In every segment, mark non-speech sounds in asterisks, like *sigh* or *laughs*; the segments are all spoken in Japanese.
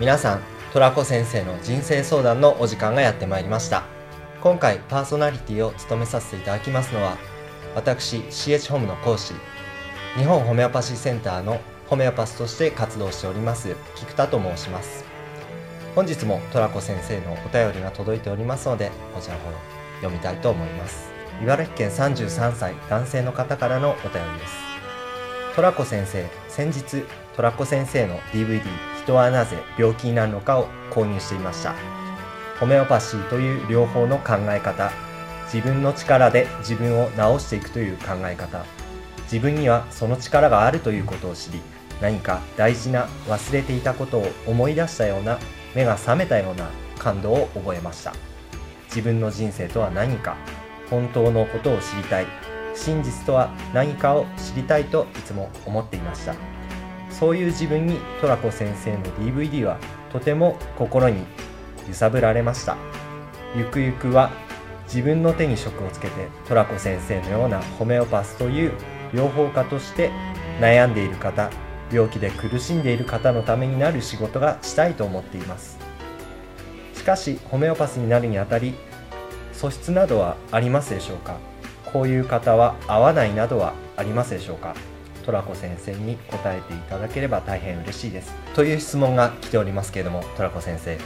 皆さんトラコ先生の人生相談のお時間がやってまいりました。今回パーソナリティを務めさせていただきますのは私 CH ホームの講師日本ホメオパシーセンターのホメオパスとして活動しております菊田と申します。本日もトラコ先生のお便りが届いておりますのでこちらの方読みたいと思います。茨城県33歳男性の方からのお便りです。トラコ先生先日トラコ先生の DVD 人はなぜ病気になるのかを購入していました。ホメオパシーという療法の考え方。自分の力で自分を治していくという考え方。自分にはその力があるということを知り何か大事な忘れていたことを思い出したような目が覚めたような感動を覚えました。自分の人生とは何か本当のことを知りたい。真実とは何かを知りたいといつも思っていました。そういう自分にトラコ先生の DVD はとても心に揺さぶられました。ゆくゆくは自分の手に職をつけてトラコ先生のようなホメオパスという療法家として悩んでいる方病気で苦しんでいる方のためになる仕事がしたいと思っています。しかしホメオパスになるにあたり素質などはありますでしょうか？こういう方は合わないなどはありますでしょうか？トラコ先生に答えていただければ大変嬉しいです。という質問が来ておりますけれどもトラコ先生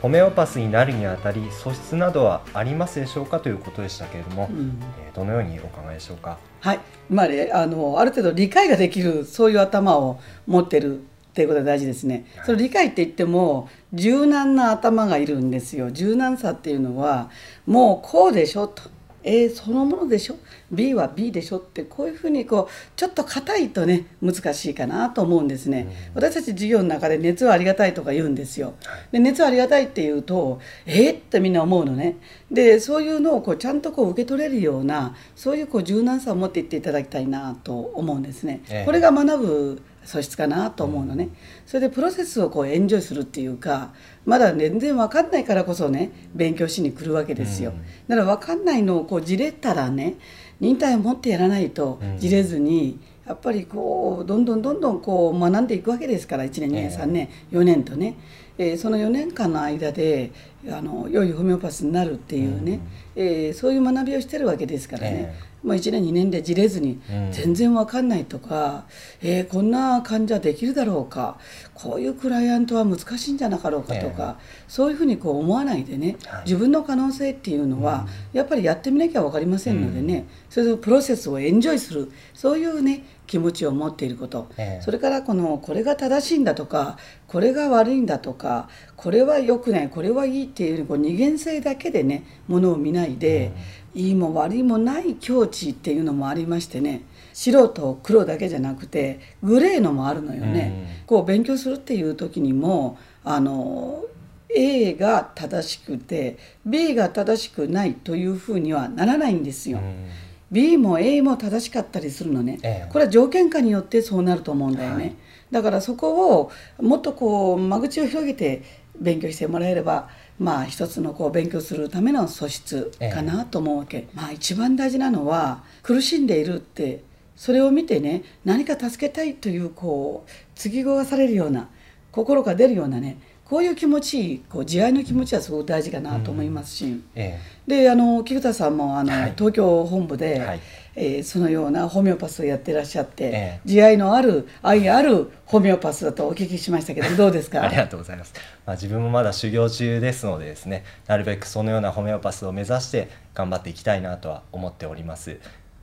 ホメオパスになるにあたり素質などはありますでしょうか？ということでしたけれども、うん、えー、どのようにお考えでしょうか？はい。まあねあのある程度理解ができるそういう頭を持ってるっていうことが大事ですね、はい、その理解って言っても柔軟な頭がいるんですよ。柔軟さっていうのはもうこうでしょと A そのものでしょ？B は B でしょ？ってこういうふうにこうちょっと硬いとね難しいかなと思うんですね、うん、私たち授業の中で熱はありがたいとか言うんですよ。で熱はありがたいって言うとえー、ってみんな思うのね。でそういうのをこうちゃんとこう受け取れるようなそういうこう柔軟さを持っていっていただきたいなと思うんですね、え。これが学ぶ素質かなと思うのね、それでプロセスをこうエンジョイするっていうかまだ全然分かんないからこそね勉強しに来るわけですよ、だから分かんないのをこうじれたらね忍耐を持ってやらないとじれずに、やっぱりこうどんどんどんどんこう学んでいくわけですから1年2年3年4年とね、えー、その4年間の間であの良いホメオパスになるっていうね、うん、えー、そういう学びをしてるわけですからね、えー、もう1年2年でじれずに全然わかんないとか、うん、えー、こんな患者できるだろうかこういうクライアントは難しいんじゃなかろうかとか、えー、そういうふうにこう思わないでね、はい、自分の可能性っていうのは、やっぱりやってみなきゃ分かりませんのでね、それでプロセスをエンジョイするそういうね気持ちを持っていること、えそれからこのこれが正しいんだとかこれが悪いんだとかこれは良くないこれはいいっていうこう二元性だけでねものを見ないで、うん、いいも悪いもない境地っていうのもありましてね白と黒だけじゃなくてグレーのもあるのよね。うん、こう勉強するっていう時にもあの A が正しくて B が正しくないというふうにはならないんですよ。うん B も A も正しかったりするのね、ええ、これは条件下によってそうなると思うんだよね、はい、だからそこをもっとこう間口を広げて勉強してもらえればまあ一つのこう勉強するための素質かなと思うわけ、え、まあ一番大事なのは苦しんでいるってそれを見てね何か助けたいというこう継ぎがされるような心が出るようなねこういう気持ちこう慈愛の気持ちはすごく大事かなと思いますし、うんええ、であの菊田さんもあの、はい、東京本部で、はい、えー、そのようなホメオパスをやってらっしゃって、ええ、慈愛のある愛あるホメオパスだとお聞きしましたけど *laughs* どうですか？ありがとうございます、まあ、自分もまだ修行中ですのでですねなるべくそのようなホメオパスを目指して頑張っていきたいなとは思っております。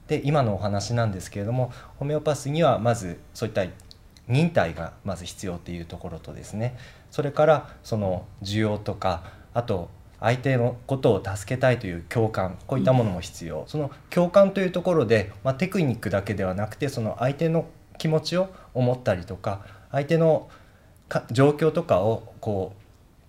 で今のお話なんですけれどもホメオパスにはまずそういった忍耐がまず必要っていうところとですね。それからその需要とかあと相手のことを助けたいという共感こういったものも必要、うん、その共感というところで、まあ、テクニックだけではなくてその相手の気持ちを思ったりとか相手の状況とかをこ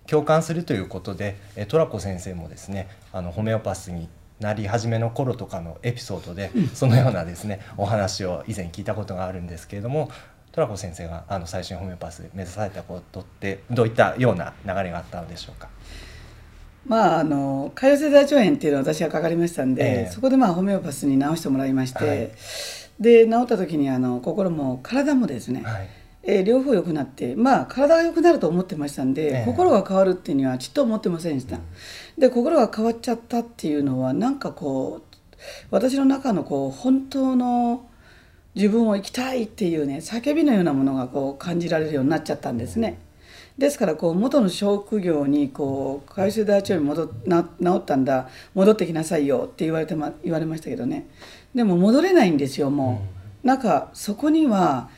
う共感するということでトラコ先生もですねあのホメオパスになり始めの頃とかのエピソードでそのようなですねお話を以前聞いたことがあるんですけれどもトラコ先生があの最初にホメオパス目指されたことってどういったような流れがあったのでしょうか？まああの潰瘍性大腸炎っていうのは私がかかりましたんで、えー、そこでまあホメオパスに治してもらいまして、はい、で治った時にあの心も体もですね、はい、えー両方良くなってまあ体が良くなると思ってましたんで、ええ。心が変わるっていうにはちっと思ってませんでした、で心が変わっちゃったっていうのはなんかこう私の中のこう本当の自分を生きたいっていうね叫びのようなものがこう感じられるようになっちゃったんですね。ですからこう元の職業にこう海水大腸に戻っな治ったんだ戻ってきなさいよって言われて、ま、言われましたけどねでも戻れないんですよもう。なんかそこには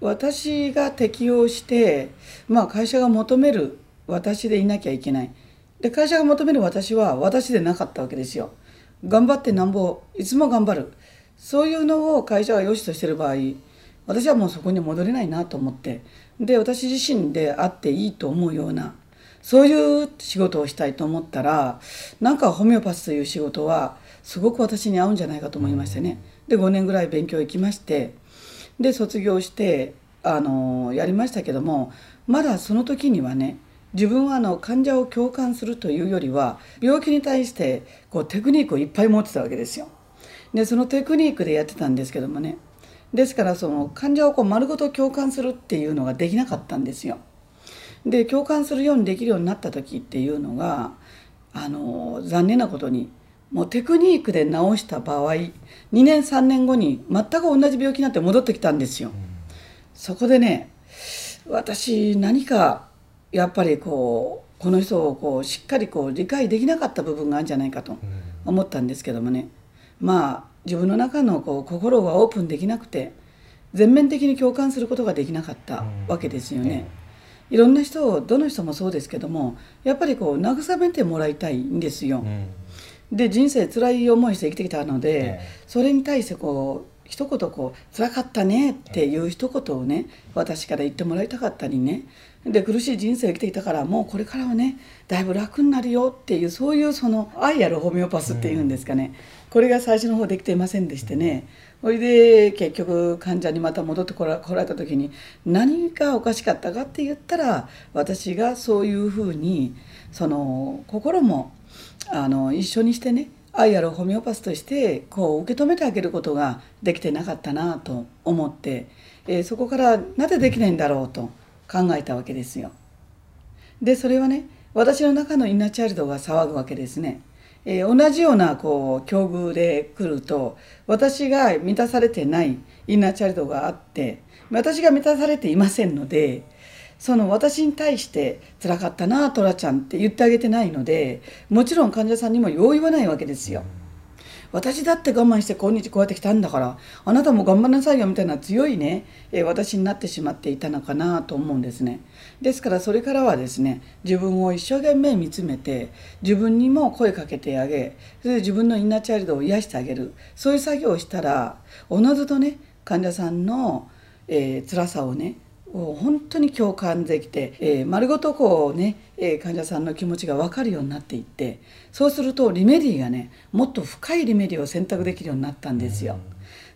私が適応して、まあ、会社が求める私でいなきゃいけないで会社が求める私は私でなかったわけですよ頑張ってなんぼいつも頑張るそういうのを会社が良しとしてる場合私はもうそこに戻れないなと思ってで私自身であっていいと思うようなそういう仕事をしたいと思ったらなんかホメオパスという仕事はすごく私に合うんじゃないかと思いましてねで5年ぐらい勉強行きましてで卒業してあのやりましたけどもまだその時にはね自分はあの患者を共感するというよりは病気に対してこうテクニックをいっぱい持ってたわけですよ。でそのテクニックでやってたんですけどもねですからその患者をこう丸ごと共感するっていうのができなかったんですよ。で共感するようにできるようになった時っていうのがあの残念なことにもうテクニックで治した場合2年3年後に全く同じ病気になって戻ってきたんですよ。そこでね私何かやっぱりこうこの人をこうしっかりこう理解できなかった部分があるんじゃないかと思ったんですけどもねまあ自分の中のこう心がオープンできなくて全面的に共感することができなかったわけですよね。いろんな人をどの人もそうですけどもやっぱりこう慰めてもらいたいんですよ。で人生辛い思いして生きてきたので、ええ。それに対してこう一言こう「辛かったね」っていう一言をね私から言ってもらいたかったりね。で苦しい人生を生きてきたからもうこれからはねだいぶ楽になるよっていうそういうその愛あるホメオパスっていうんですかね、これが最初の方できていませんでしてねそれで結局患者にまた戻ってこられた時に何がおかしかったかって言ったら私がそういうふうにその心もあの一緒にしてね愛あるホメオパスとしてこう受け止めてあげることができてなかったなと思って、えーそこからなぜできないんだろうと考えたわけですよ。でそれはね私の中のインナーチャイルドが騒ぐわけですね。えー同じようなこう境遇で来ると私が満たされてないインナーチャイルドがあって私が満たされていませんのでその私に対して「辛かったなトラちゃん」って言ってあげてないのでもちろん患者さんにもよう言わないわけですよ。私だって我慢して今日こうやって来たんだからあなたも頑張んなさいよみたいな強いね、え私になってしまっていたのかなと思うんですね。ですからそれからはですね自分を一生懸命見つめて自分にも声かけてあげそれで自分のインナーチャイルドを癒してあげる。そういう作業をしたらおのずとね患者さんの、えー辛さをね本当に共感できて、えー丸ごとこうね、えー患者さんの気持ちが分かるようになっていってそうするとリメディがねもっと深いリメディを選択できるようになったんですよ。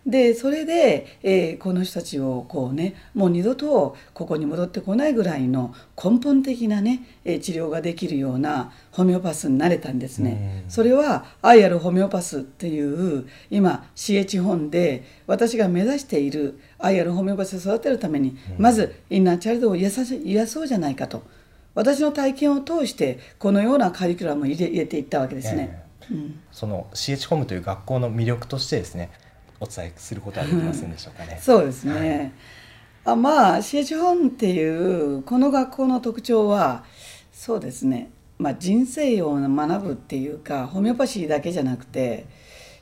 でそれで、えーこの人たちをこうねもう二度とここに戻ってこないぐらいの根本的なね、えー治療ができるようなホメオパスになれたんですね。うんそれは愛あるホメオパスっていう今 CH 本で私が目指している愛あるホメオパスを育てるために、まずインナーチャイルドを癒させ癒そうじゃないかと私の体験を通してこのようなカリキュラムを入れ入れていったわけですね。うんその CH ホームという学校の魅力としてですねお伝えすることはできませんでしょうかね。*laughs* そうですね。あまあ CH 本っていうこの学校の特徴はそうですね、まあ、人生を学ぶっていうかホメオパシーだけじゃなくて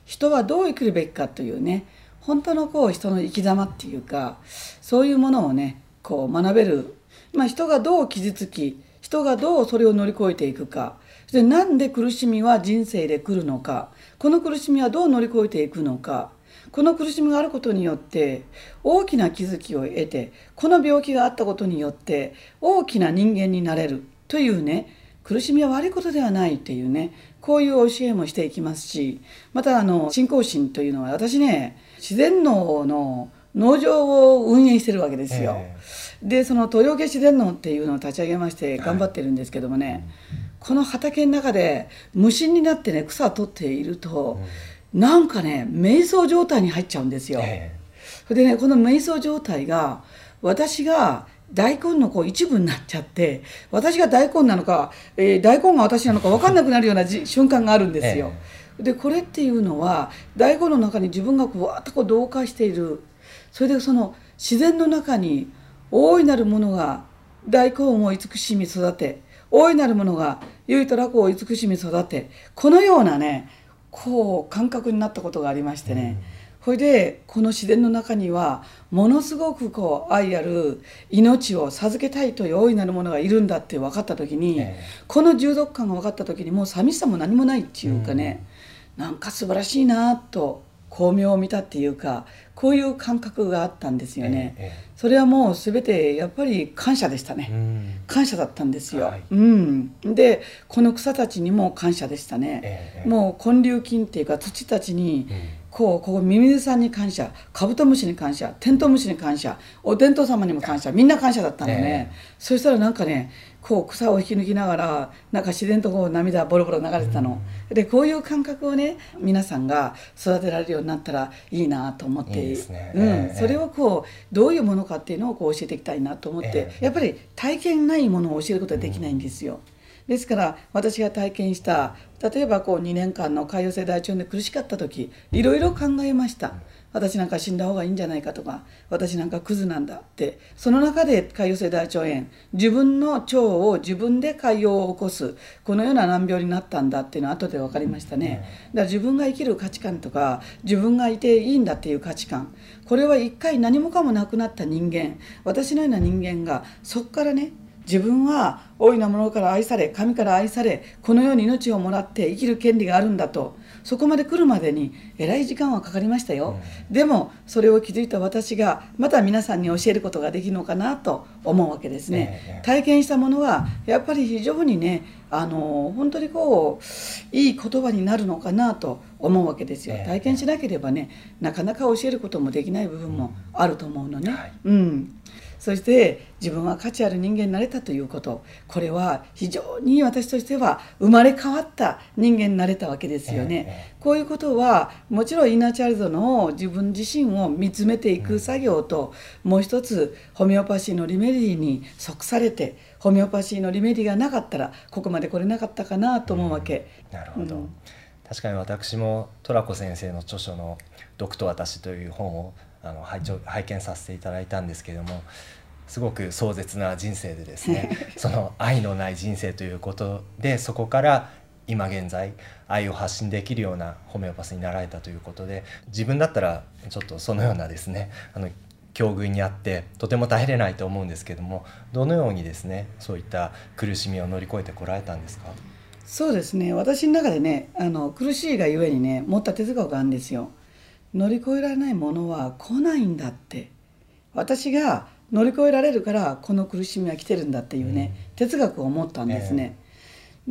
人はどう生きるべきかというね本当のこう人の生き様っていうかそういうものをねこう学べる、まあ、人がどう傷つき人がどうそれを乗り越えていくか。それでなんで苦しみは人生で来るのか。この苦しみはどう乗り越えていくのか。この苦しみがあることによって大きな気づきを得てこの病気があったことによって大きな人間になれる。というね苦しみは悪いことではないというねこういう教えもしていきますしまたあの信仰心というのは私ね自然農の農場を運営してるわけですよ。えでその豊家自然農っていうのを立ち上げまして頑張ってるんですけどもね、この畑の中で無心になってね草を取っていると、なんかね瞑想状態に入っちゃうんですよ。えそれでねこの瞑想状態が私が大根のこう一部になっちゃって私が大根なのか、えー、大根が私なのか分かんなくなるようなじ瞬間があるんですよ。でこれっていうのは大根の中に自分がこうわーっとこう同化している。それでその自然の中に大いなるものが大根を慈しみ育て大いなるものが唯いと楽を慈しみ育てこのようなねこう感覚になったことがありましてね、それでこの自然の中にはものすごくこう愛ある命を授けたいという大いなるものがいるんだって分かった時に、えこの従属感が分かった時にもう寂しさも何もないっていうかね、うん、なんか素晴らしいなと巧妙を見たっていうかこういう感覚があったんですよね、ええ、それはもう全てやっぱり感謝でしたね、うん、感謝だったんですよ、はい、うん。でこの草たちにも感謝でしたね、え、もう根粒菌っていうか土たちに、うん。こうここミミズさんに感謝カブトムシに感謝テントウムシに感謝お天道様にも感謝みんな感謝だったのね、えー、そしたらなんかねこう草を引き抜きながらなんか自然とこう涙ボロボロ流れてたの、うん、でこういう感覚をね皆さんが育てられるようになったらいいなと思って。いい、ね、うん、それをこうどういうものかっていうのをこう教えていきたいなと思って、えー、やっぱり体験ないものを教えることはできないんですよ。うんですから私が体験した例えばこう2年間の潰瘍性大腸炎で苦しかった時いろいろ考えました私なんか死んだ方がいいんじゃないかとか私なんかクズなんだってその中で潰瘍性大腸炎自分の腸を自分で潰瘍を起こすこのような難病になったんだっていうのは後で分かりましたね。だから自分が生きる価値観とか自分がいていいんだっていう価値観これは一回何もかもなくなった人間私のような人間がそこからね自分は大いなものから愛され神から愛されこのように命をもらって生きる権利があるんだとそこまで来るまでにえらい時間はかかりましたよ、うん、でもそれを気づいた私がまた皆さんに教えることができるのかなと思うわけですね、えー、体験したものはやっぱり非常にねあの本当にこういい言葉になるのかなと思うわけですよ、体験しなければねなかなか教えることもできない部分もあると思うのね、はい、うんそして自分は価値ある人間になれたということこれは非常に私としては生まれ変わった人間になれたわけですよね。こういうことはもちろんイナーチャイルドの自分自身を見つめていく作業と、もう一つホメオパシーのリメディに即されてホメオパシーのリメディがなかったらここまで来れなかったかなと思うわけ。なるほど、うん、確かに私もトラコ先生の著書の「毒と私」という本をあの拝聴拝見させていただいたんですけどもすごく壮絶な人生でですね *laughs* その愛のない人生ということでそこから今現在愛を発信できるようなホメオパスになられたということで自分だったらちょっとそのようなですねあの境遇にあってとても耐えれないと思うんですけどもどのようにですねそういった苦しみを乗り越えてこられたんですか？そうですね。私の中でねあの苦しいがゆえにね持った哲学があるんですよ。乗り越えられないものは来ないんだって。私が乗り越えられるからこの苦しみは来てるんだっていうね、うん、哲学を持ったんですね。えー、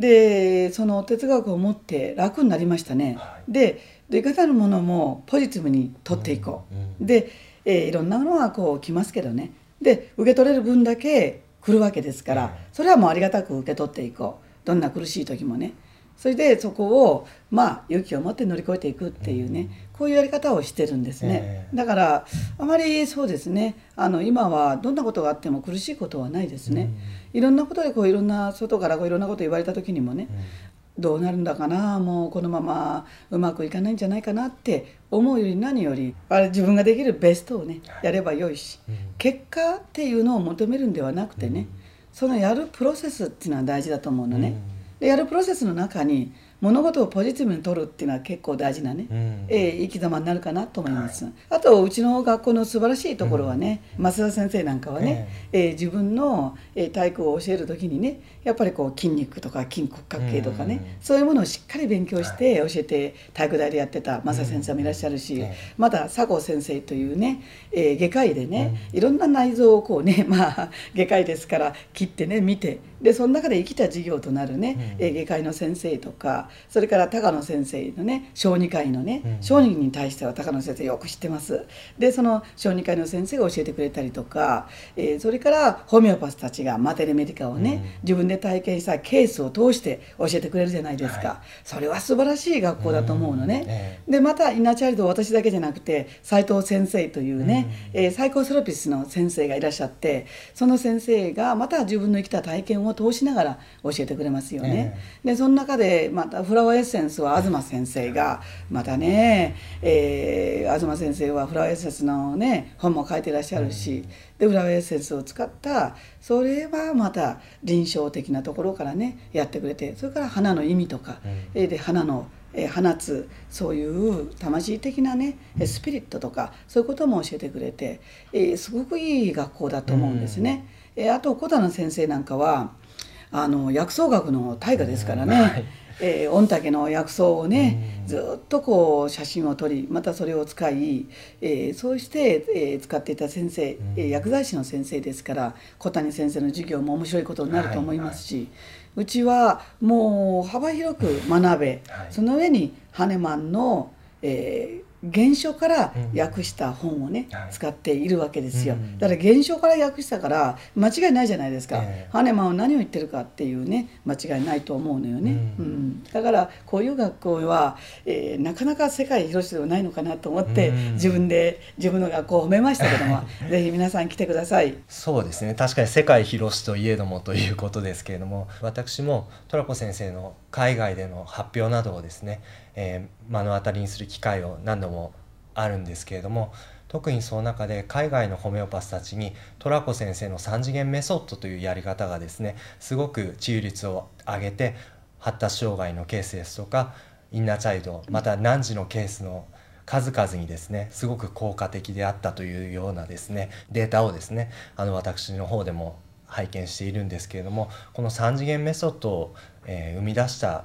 でその哲学を持って楽になりましたね。はい、でいかなるものもポジティブに取っていこう。うんうん、で、えー、いろんなものはこう来ますけどねで受け取れる分だけ来るわけですから、それはもうありがたく受け取っていこうどんな苦しい時もね。それでそこをまあ勇気を持って乗り越えていくっていうね、こういうやり方をしてるんですね、だからあまりそうですねあの今はどんなことがあっても苦しいことはないですね、いろんなことでこういろんな外からこういろんなこと言われた時にもね、どうなるんだかなもうこのままうまくいかないんじゃないかなって思うより何よりあれ自分ができるベストをねやればよいし、結果っていうのを求めるんではなくてね、そのやるプロセスっていうのは大事だと思うのね。でやるプロセスの中に物事をポジティブに取るっていうのは結構大事なね、うん、えー、生き様になるかなと思います、はい、あとうちの学校の素晴らしいところはね、うん、増田先生なんかはね、えー、えー、自分の、え体育を教える時にねやっぱりこう筋肉とか筋骨格系とかね、うん、そういうものをしっかり勉強して教えて体育大でやってた増田先生もいらっしゃるし、また佐合先生というね、えー、外科医でね、いろんな内臓をこうね *laughs* まあ外科医ですから切ってね見てでその中で生きた授業となるね、え外科医の先生とかそれから高野先生のね小児科医のね、うん。小児に対しては高野先生よく知ってます。でその小児科医の先生が教えてくれたりとか、えーそれからホメオパスたちがマテレメディカをね、うん。自分で体験したケースを通して教えてくれるじゃないですか、はい。それは素晴らしい学校だと思うのね、うんえでまたインナーチャイルド私だけじゃなくて斉藤先生というね、えーサイコセラピストの先生がいらっしゃってその先生がまた自分の生きた体験を通しながら教えてくれますよね。でその中でまたフラワーエッセンスは東先生がまたね、えー東先生はフラワーエッセンスのね本も書いてらっしゃるし、でフラワーエッセンスを使ったそれはまた臨床的なところからねやってくれてそれから花の意味とか、うん。えーで花のえー放つそういう魂的なねえースピリットとかそういうことも教えてくれて、えーすごくいい学校だと思うんですね。えーあと小田野先生なんかはあの薬草学の大家ですからね、うん。はいえー御嶽の薬草をね、うん。ずっとこう写真を撮りまたそれを使い、えーそうして、えー使っていた先生、えー薬剤師の先生ですから小谷先生の授業も面白いことになると思いますし、うちはもう幅広く学べ、はい。その上にハネマンの、えー原書からうん。訳した本をね、はい。使っているわけですよ、うん。だから原書から訳したから間違いないじゃないですか、ええ。ハネマンは何を言ってるかっていうね間違いないと思うのよね、ううんん。だからこういう学校は、えーなかなか世界広しではないのかなと思って、うん。自分で自分の学校を褒めましたけども *laughs* ぜひ皆さん来てください。そうですね。確かに世界広しといえどもということですけれども私もトラコ先生の海外での発表などをですね、えー目の当たりにする機会を何度もあるんですけれども特にその中で海外のホメオパスたちにトラコ先生の3次元メソッドというやり方がですねすごく治癒率を上げて発達障害のケースですとかインナーチャイルドまた難児のケースの数々にですねすごく効果的であったというようなですねデータをですねあの私の方でも拝見しているんですけれどもこの3次元メソッドを、えー生み出した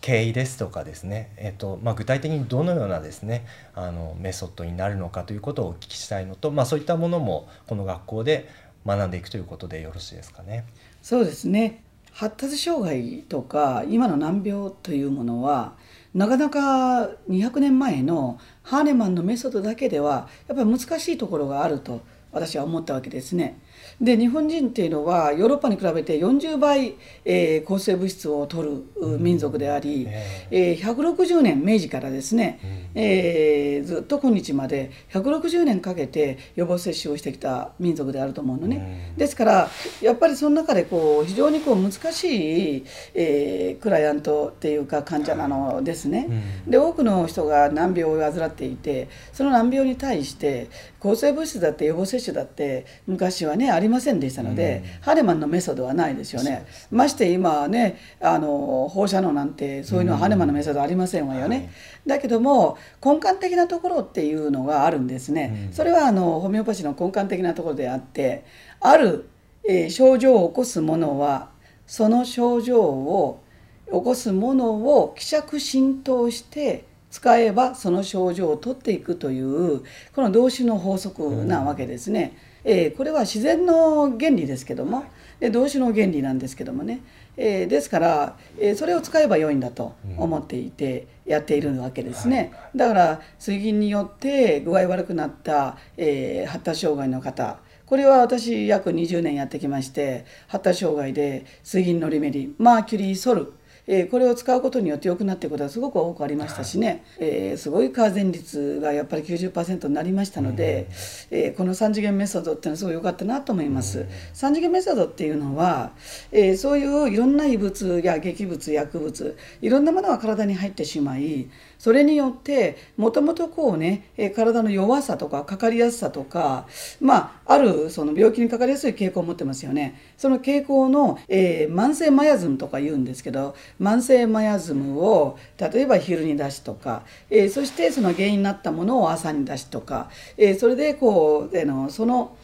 経緯ですとかですね、えっとまあ、具体的にどのようなですねあのメソッドになるのかということをお聞きしたいのと、まあ、そういったものもこの学校で学んでいくということでよろしいですかね。そうですね発達障害とか今の難病というものはなかなか200年前のハーネマンのメソッドだけではやっぱり難しいところがあると私は思ったわけですね。で日本人っていうのはヨーロッパに比べて40倍、えー抗生物質を取るう民族であり、ええ。ー160年明治からですね、えーずっと今日まで160年かけて予防接種をしてきた民族であると思うのね。うん。ですからやっぱりその中でこう非常にこう難しい、えークライアントっていうか患者なのですね。うん。で多くの人が難病を患っていてその難病に対して抗生物質だって予防接種だって昔はねありませんでしたので、ハレマンのメソッドはないですよね。まして今はねあの放射能なんてそういうのはハネマンのメソッドありませんわよね。はいだけども根幹的なところっていうのがあるんですね。うんそれはあのホメオパシーの根幹的なところであってある、えー症状を起こすものはその症状を起こすものを希釈浸透して使えばその症状を取っていくというこの動詞の法則なわけですね。えーこれは自然の原理ですけどもで動詞の原理なんですけどもね、えーですから、えーそれを使えば良いんだと思っていてやっているわけですね。だから水銀によって具合悪くなった、えー発達障害の方これは私約20年やってきまして発達障害で水銀のリメリマーキュリーソルえーこれを使うことによって良くなっていくことはすごく多くありましたしね、えーすごい改善率がやっぱり90%になりましたので、えーこの3次元メソッドっていうのはすごい良かったなと思います。3次元メソッドっていうのは、えーそういういろんな異物や劇物薬物いろんなものが体に入ってしまいそれによってもともとこうね、体の弱さとかかかりやすさとかまああるその病気にかかりやすい傾向を持ってますよね。その傾向の、えー慢性マヤズムとか言うんですけど慢性マヤズムを例えば昼に出しとか、えーそしてその原因になったものを朝に出しとか、えーそれでこうあのその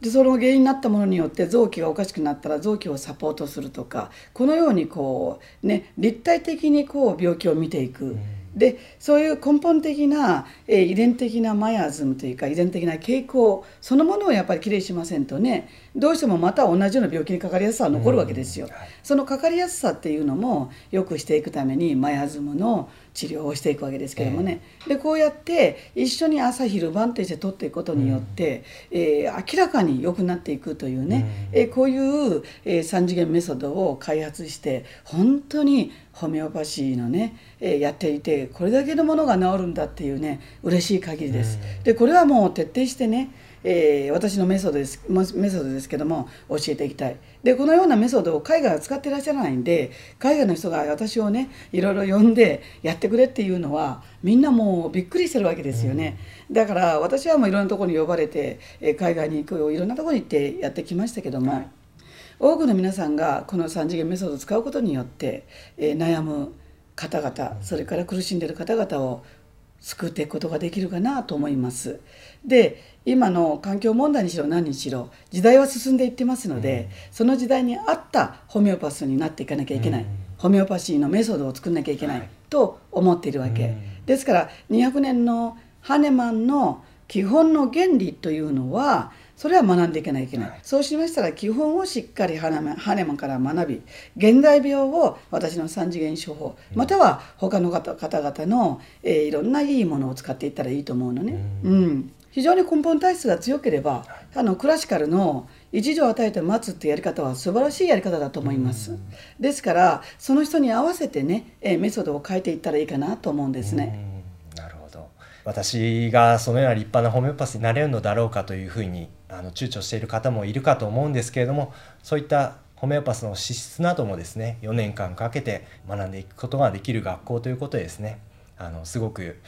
でその原因になったものによって臓器がおかしくなったら臓器をサポートするとかこのようにこうね立体的にこう病気を見ていく。でそういう根本的な、えー、遺伝的なマヤズムというか遺伝的な傾向そのものをやっぱりきれいしませんとね。どうしてもまた同じような病気にかかりやすさは残るわけですよ。うんはい、そのかかりやすさっていうのもよくしていくためにマイアズムの治療をしていくわけですけどもね、えー、でこうやって一緒に朝昼晩として取っていくことによって、うん、えー、明らかに良くなっていくというね、うん、えー、こういう、えー、3次元メソッドを開発して本当にホメオパシーのね、えー、やっていてこれだけのものが治るんだっていうね嬉しい限りです。うん、でこれはもう徹底してねえー、私のメソッドですメソッドですけども教えていきたい。でこのようなメソッドを海外は使ってらっしゃらないんで海外の人が私をねいろいろ呼んでやってくれっていうのはみんなもうびっくりしてるわけですよね、うん、だから私はもういろんなところに呼ばれて、えー、海外に行くいろんなところに行ってやってきましたけども、はい、多くの皆さんがこの3次元メソッドを使うことによって、えー、悩む方々それから苦しんでる方々を救っていくことができるかなと思います。で今の環境問題にしろ何にしろ時代は進んでいってますので、うん、その時代に合ったホメオパスになっていかなきゃいけない、うん、ホメオパシーのメソッドを作んなきゃいけないと思っているわけ、うん、ですから200年のハネマンの基本の原理というのはそれは学んでいかないといけない、はい、そうしましたら基本をしっかりハネマンから学び現代病を私の三次元処方または他の方々の、えー、いろんないいものを使っていったらいいと思うのね。うん、うん非常に根本体質が強ければあのクラシカルの一助を与えて待つってやり方は素晴らしいやり方だと思います。ですからその人に合わせてね、えメソッドを変えていったらいいかなと思うんですね。なるほど。私がそのような立派なホメオパスになれるのだろうかというふうにあの躊躇している方もいるかと思うんですけれどもそういったホメオパスの資質などもですね4年間かけて学んでいくことができる学校ということでですね。あのすごく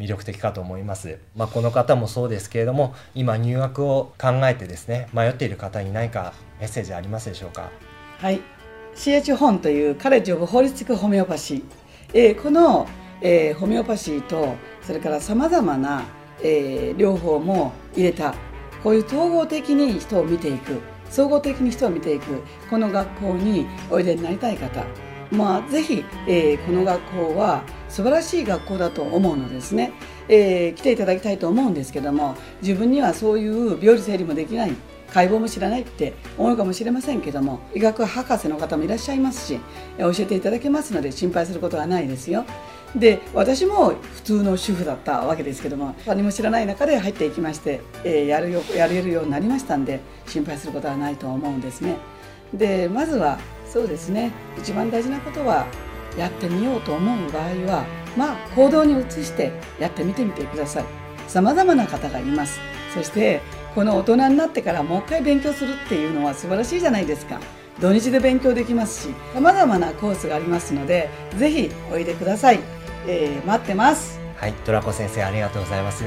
魅力的かと思います。まあ、この方もそうですけれども今入学を考えてですね迷っている方に何かメッセージありますでしょうか？はい。CH 本というカレッジ・オブ・ホリスティック・ホメオパシー、えー、この、えー、ホメオパシーとそれからさまざまな、えー、療法も入れたこういう統合的に人を見ていく総合的に人を見ていくこの学校においでになりたい方。まあ、ぜひ、えー、この学校は素晴らしい学校だと思うのですね、えー、来ていただきたいと思うんですけども自分にはそういう病理整理もできない解剖も知らないって思うかもしれませんけども医学博士の方もいらっしゃいますし教えていただけますので心配することはないですよ。で私も普通の主婦だったわけですけども何も知らない中で入っていきまして、えー、やるよやれるようになりましたんで心配することはないと思うんですね。でまずはそうですね一番大事なことはやってみようと思う場合はまあ行動に移してやってみてみてください。さまざまな方がいます。そしてこの大人になってからもう一回勉強するっていうのは素晴らしいじゃないですか。土日で勉強できますしさまざまなコースがありますのでぜひおいでください、えー、待ってます。はいトラコ先生ありがとうございます。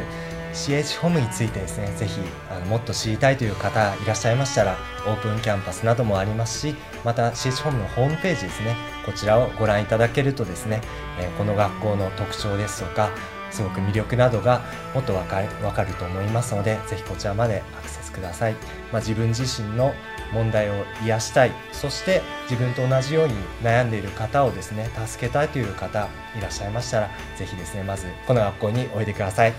CH ホームについてですねぜひあのもっと知りたいという方いらっしゃいましたらオープンキャンパスなどもありますしまた CH ホームのホームページですね。こちらをご覧いただけるとですね、えー、この学校の特徴ですとかすごく魅力などがもっとわかるかると思いますのでぜひこちらまでアクセスください、まあ、自分自身の問題を癒したい。そして自分と同じように悩んでいる方をですね助けたいという方いらっしゃいましたらぜひですねまずこの学校においでください。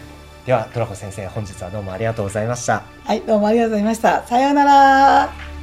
ではトラコ先生本日はどうもありがとうございました。はいどうもありがとうございました。さようなら。